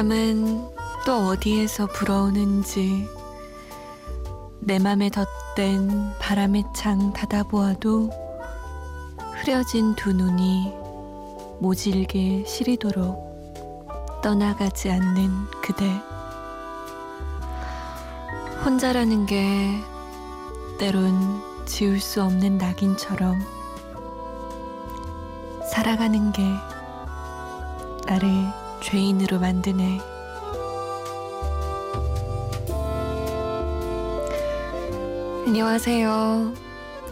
바람은 또 어디에서 불어오는지 내 맘에 덧댄 바람의 창 닫아보아도 흐려진 두 눈이 모질게 시리도록 떠나가지 않는 그대. 혼자라는 게 때론 지울 수 없는 낙인처럼 살아가는 게 나를 죄인으로 만드네. 안녕하세요.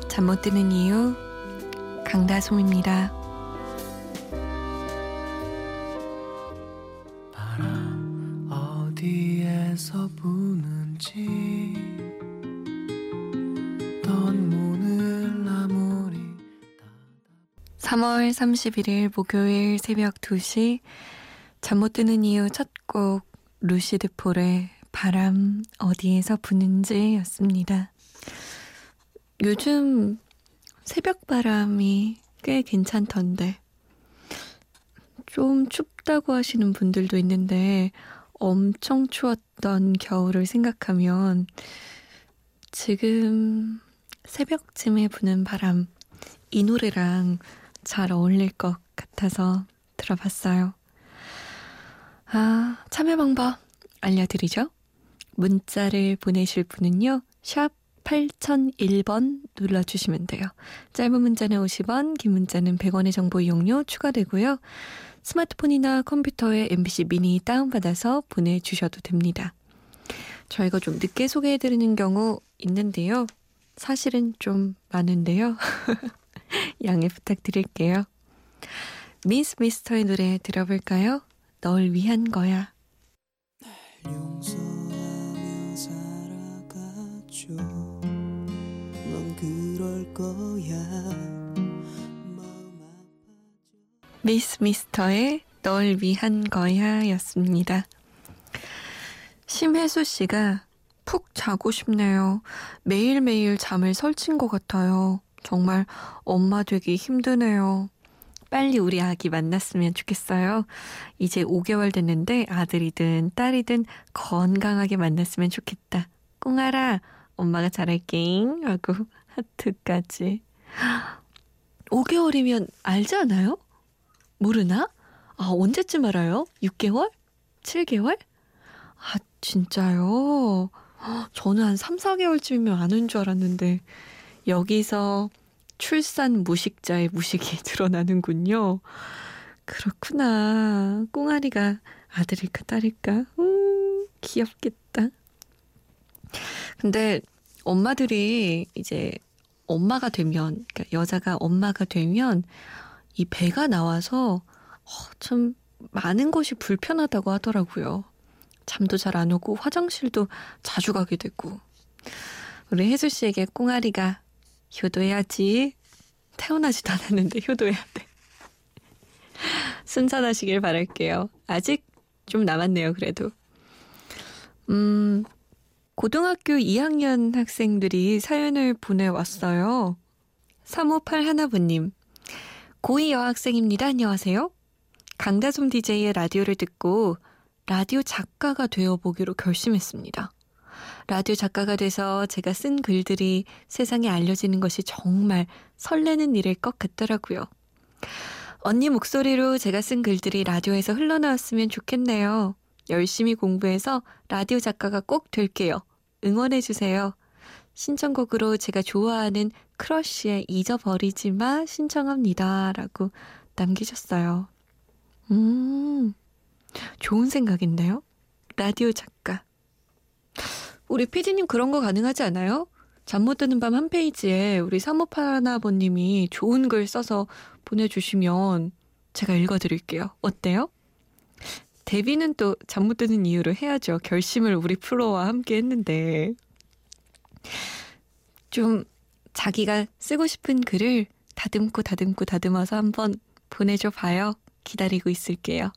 잠 못 드는 이유 강다솜입니다. 바람 어디에서 부는지 넌 문을 아무리 3월 31일 목요일 새벽 2시 잠 못 드는 이유 첫 곡 루시드 폴의 바람 어디에서 부는지 였습니다. 요즘 새벽 바람이 꽤 괜찮던데. 좀 춥다고 하시는 분들도 있는데 엄청 추웠던 겨울을 생각하면 지금 새벽쯤에 부는 바람 이 노래랑 잘 어울릴 것 같아서 들어봤어요. 아, 참여 방법 알려드리죠. 문자를 보내실 분은요. 샵 8001번 눌러주시면 돼요. 짧은 문자는 50원, 긴 문자는 100원의 정보 이용료 추가되고요. 스마트폰이나 컴퓨터에 MBC 미니 다운받아서 보내주셔도 됩니다. 저희가 좀 늦게 소개해드리는 경우 있는데요. 사실은 좀 많은데요. 양해 부탁드릴게요. 미스 미스터의 노래 들어볼까요? 널 위한 거야. 미스 미스터의 널 위한 거야 였습니다. 심혜수 씨가 푹 자고 싶네요. 매일매일 잠을 설친 것 같아요. 정말 엄마 되기 힘드네요. 빨리 우리 아기 만났으면 좋겠어요. 이제 5개월 됐는데 아들이든 딸이든 건강하게 만났으면 좋겠다. 꽁알아, 엄마가 잘할게. 하고 하트까지. 5개월이면 알지 않아요? 모르나? 아, 언제쯤 알아요? 6개월? 7개월? 아, 진짜요? 저는 한 3, 4개월쯤이면 아는 줄 알았는데, 여기서 출산 무식자의 무식이 드러나는군요. 그렇구나. 꽁아리가 아들일까 딸일까? 음, 귀엽겠다. 근데 엄마들이 이제 엄마가 되면, 그러니까 여자가 엄마가 되면 이 배가 나와서 어, 참 많은 것이 불편하다고 하더라고요. 잠도 잘 안 오고 화장실도 자주 가게 되고. 우리 혜수 씨에게 꽁아리가 효도해야지. 태어나지도 않았는데 효도해야 돼. 순산하시길 바랄게요. 아직 좀 남았네요, 그래도. 음, 고등학교 2학년 학생들이 사연을 보내왔어요. 358 하나부님. 고2 여학생입니다. 안녕하세요. 강다솜 DJ의 라디오를 듣고 라디오 작가가 되어보기로 결심했습니다. 라디오 작가가 돼서 제가 쓴 글들이 세상에 알려지는 것이 정말 설레는 일일 것 같더라고요. 언니 목소리로 제가 쓴 글들이 라디오에서 흘러나왔으면 좋겠네요. 열심히 공부해서 라디오 작가가 꼭 될게요. 응원해주세요. 신청곡으로 제가 좋아하는 크러쉬의 잊어버리지 마 신청합니다. 라고 남기셨어요. 음, 좋은 생각인데요? 라디오 작가. 우리 피디님 그런 거 가능하지 않아요? 잠 못 드는 밤 한 페이지에 우리 사모파나버님이 좋은 글 써서 보내주시면 제가 읽어드릴게요. 어때요? 데뷔는 또 잠 못 드는 이유로 해야죠. 결심을 우리 프로와 함께 했는데. 좀 자기가 쓰고 싶은 글을 다듬고 다듬고 다듬어서 한번 보내줘 봐요. 기다리고 있을게요.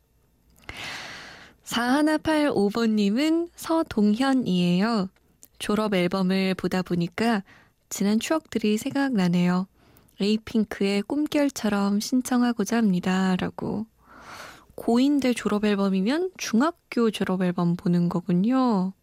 4185번님은 서동현이에요. 졸업 앨범을 보다 보니까 지난 추억들이 생각나네요. 에이핑크의 꿈결처럼 신청하고자 합니다. 라고. 고2인데 졸업 앨범이면 중학교 졸업 앨범 보는 거군요.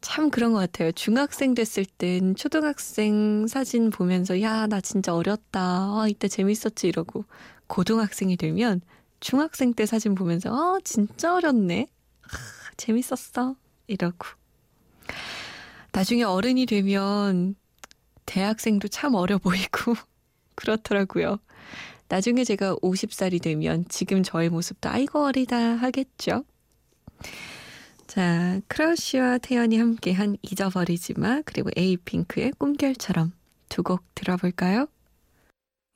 참 그런 것 같아요. 중학생 됐을 땐 초등학생 사진 보면서 야, 나 진짜 어렸다. 아, 이때 재밌었지 이러고 고등학생이 되면 중학생 때 사진 보면서 아, 진짜 어렸네. 아, 재밌었어. 이러고. 나중에 어른이 되면 대학생도 참 어려 보이고 그렇더라고요. 나중에 제가 50살이 되면 지금 저의 모습도 아이고 어리다 하겠죠. 자, 크러쉬와 태연이 함께한 잊어버리지 마 그리고 에이핑크의 꿈결처럼 두 곡 들어볼까요?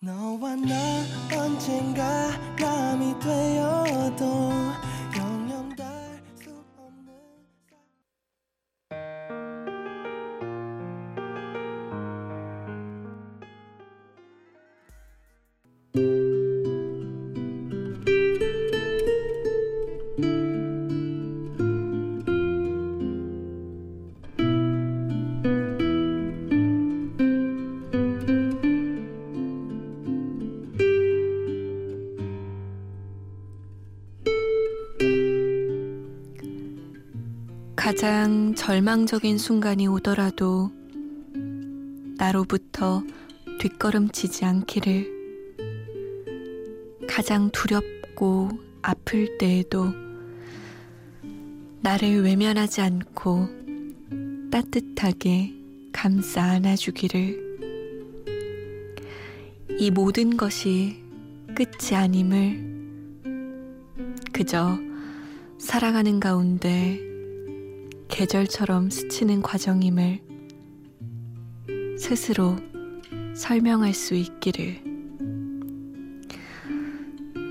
너와 나 언젠가 남이 되어도 가장 절망적인 순간이 오더라도 나로부터 뒷걸음치지 않기를 가장 두렵고 아플 때에도 나를 외면하지 않고 따뜻하게 감싸 안아주기를. 이 모든 것이 끝이 아님을 그저 살아가는 가운데 계절처럼 스치는 과정임을 스스로 설명할 수 있기를.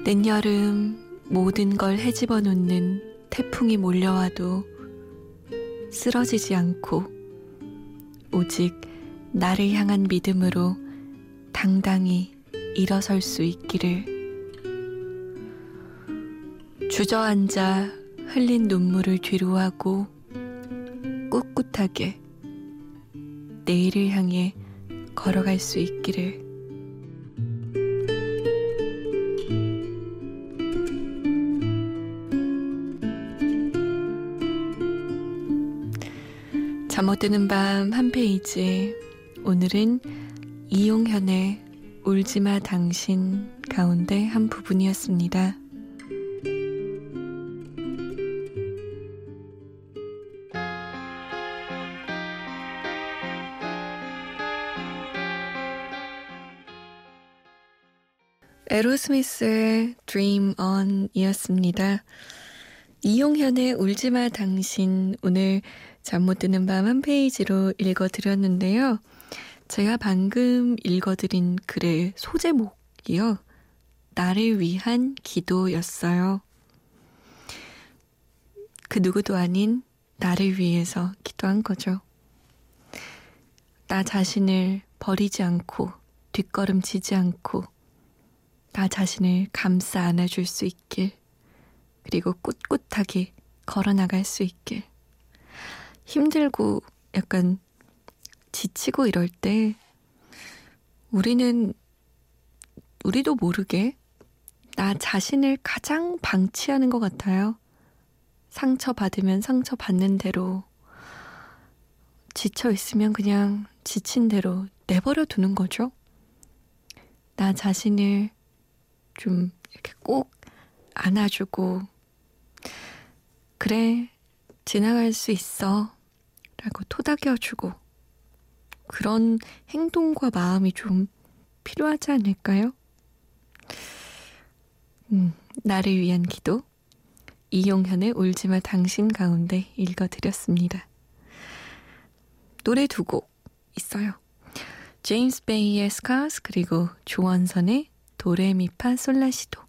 늦여름 모든 걸 헤집어 놓는 태풍이 몰려와도 쓰러지지 않고 오직 나를 향한 믿음으로 당당히 일어설 수 있기를. 주저앉아 흘린 눈물을 뒤로하고 꿋꿋하게 내일을 향해 걸어갈 수 있기를. 잠 못 드는 밤 한 페이지. 오늘은 이용현의 울지마 당신 가운데 한 부분이었습니다. 에로스미스의 Dream On 이었습니다. 이용현의 울지마 당신 오늘 잠 못 드는 밤 한 페이지로 읽어드렸는데요. 제가 방금 읽어드린 글의 소제목이요. 나를 위한 기도였어요. 그 누구도 아닌 나를 위해서 기도한 거죠. 나 자신을 버리지 않고 뒷걸음치지 않고 나 자신을 감싸 안아줄 수 있길, 그리고 꿋꿋하게 걸어나갈 수 있길. 힘들고 약간 지치고 이럴 때 우리는 우리도 모르게 나 자신을 가장 방치하는 것 같아요. 상처받으면 상처받는 대로, 지쳐 있으면 그냥 지친 대로 내버려 두는 거죠. 나 자신을 좀 이렇게 꼭 안아주고, 그래, 지나갈 수 있어. 라고 토닥여주고, 그런 행동과 마음이 좀 필요하지 않을까요? 음, 나를 위한 기도. 이용현의 울지마 당신 가운데 읽어드렸습니다. 노래 두 곡 있어요. 제임스 베이의 스카스 그리고 조원선의 도레미파 솔라시도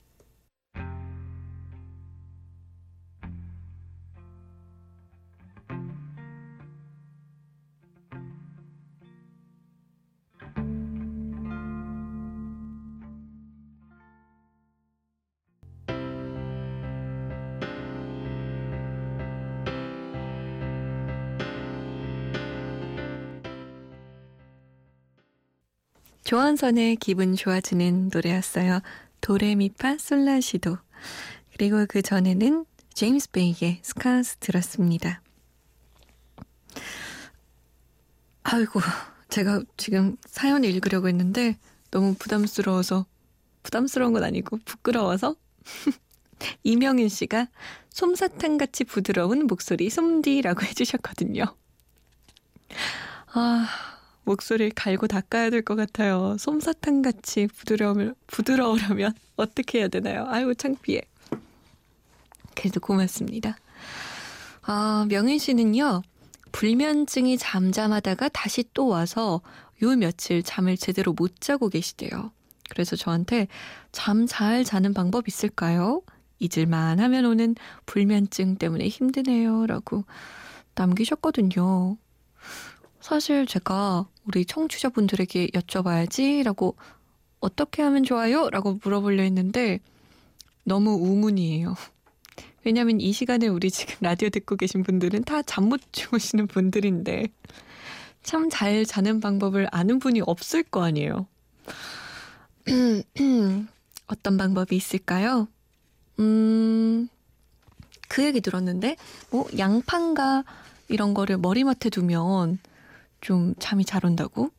조한선의 기분 좋아지는 노래였어요. 도레미파 솔라시도 그리고 그 전에는 제임스 베이의 스카스 들었습니다. 아이고, 제가 지금 사연 읽으려고 했는데 너무 부담스러워서, 부담스러운 건 아니고 부끄러워서 이명인 씨가 솜사탕같이 부드러운 목소리 솜디라고 해주셨거든요. 아, 목소리를 갈고 닦아야 될 것 같아요. 솜사탕 같이 부드러우면, 부드러우려면 어떻게 해야 되나요? 아이고, 창피해. 그래도 고맙습니다. 아, 명인 씨는요, 불면증이 잠잠하다가 다시 또 와서 요 며칠 잠을 제대로 못 자고 계시대요. 그래서 저한테 잠 잘 자는 방법 있을까요? 잊을만 하면 오는 불면증 때문에 힘드네요. 라고 남기셨거든요. 사실 제가 우리 청취자분들에게 여쭤봐야지 라고 어떻게 하면 좋아요? 라고 물어보려 했는데 너무 우문이에요. 왜냐면 이 시간에 우리 지금 라디오 듣고 계신 분들은 다 잠 못 주무시는 분들인데 참 잘 자는 방법을 아는 분이 없을 거 아니에요. 어떤 방법이 있을까요? 음, 그 얘기 들었는데, 뭐, 양판가 이런 거를 머리맡에 두면 좀 잠이 잘 온다고?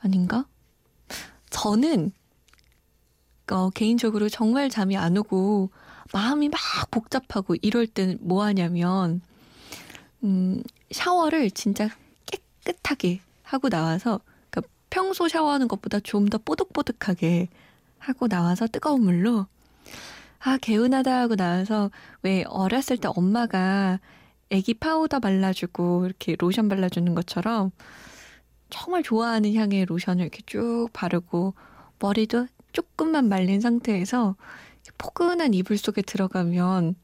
아닌가? 저는, 어, 개인적으로 정말 잠이 안 오고, 마음이 막 복잡하고 이럴 때는 뭐 하냐면, 음, 샤워를 진짜 깨끗하게 하고 나와서, 그러니까 평소 샤워하는 것보다 좀 더 뽀득뽀득하게 하고 나와서 뜨거운 물로 아, 개운하다 하고 나와서 왜 어렸을 때 엄마가 애기 파우더 발라주고 이렇게 로션 발라주는 것처럼 정말 좋아하는 향의 로션을 이렇게 쭉 바르고 머리도 조금만 말린 상태에서 포근한 이불 속에 들어가면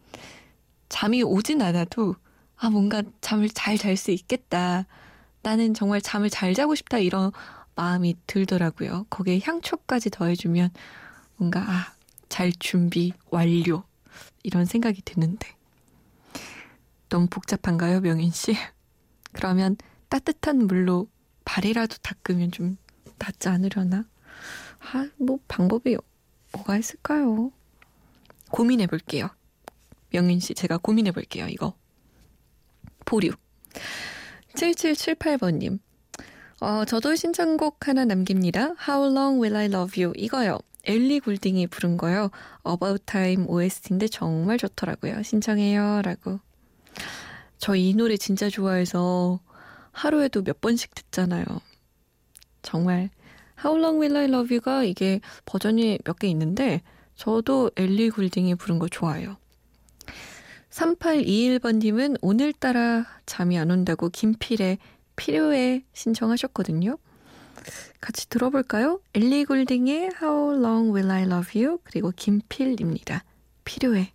잠이 오진 않아도 아, 뭔가 잠을 잘 잘 수 있겠다. 나는 정말 잠을 잘 자고 싶다 이런 마음이 들더라고요. 거기에 향초까지 더해주면 뭔가 아, 잘 준비 완료 이런 생각이 드는데 너무 복잡한가요, 명인 씨? 그러면 따뜻한 물로 발이라도 닦으면 좀 낫지 않으려나? 아, 뭐 방법이 뭐가 있을까요? 고민해 볼게요. 명인 씨, 제가 고민해 볼게요, 이거. 보류. 7778번님. 어, 저도 신청곡 하나 남깁니다. How long will I love you? 이거요. 엘리 굴딩이 부른 거요. About Time OST인데 정말 좋더라고요. 신청해요. 라고. 저 이 노래 진짜 좋아해서 하루에도 몇 번씩 듣잖아요. 정말 How Long Will I Love You가 이게 버전이 몇 개 있는데 저도 엘리 굴딩이 부른 거 좋아해요. 3821번님은 오늘따라 잠이 안 온다고 김필의 필요해 신청하셨거든요. 같이 들어볼까요? 엘리 골딩의 How Long Will I Love You 그리고 김필입니다. 필요해.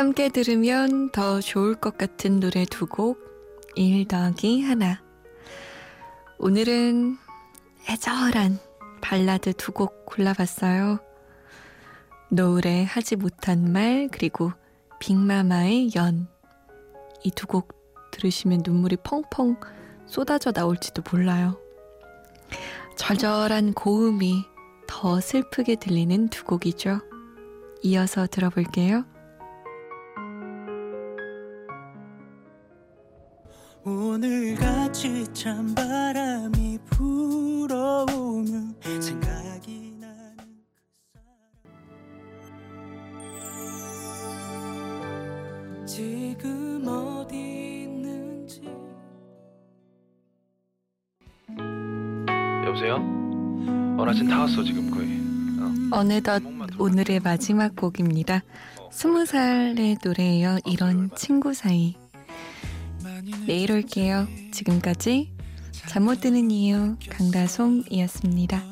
함께 들으면 더 좋을 것 같은 노래 두 곡, 1 더하기 하나. 오늘은 애절한 발라드 두 곡 골라봤어요. 노을에 하지 못한 말, 그리고 빅마마의 연. 이 두 곡 들으시면 눈물이 펑펑 쏟아져 나올지도 몰라요. 절절한 고음이 더 슬프게 들리는 두 곡이죠. 이어서 들어볼게요. 오늘같이 찬바람이 불어오면 생각이 나는 그 지금 어디 있는지 여보세요? 어, 나 지금 다 왔어 지금 거의 어. 어느덧 오늘의 마지막 곡입니다. 스무 살의 노래예요. 이런 친구 사이. 내일 올게요. 지금까지 잠 못 드는 이유 강다솜이었습니다.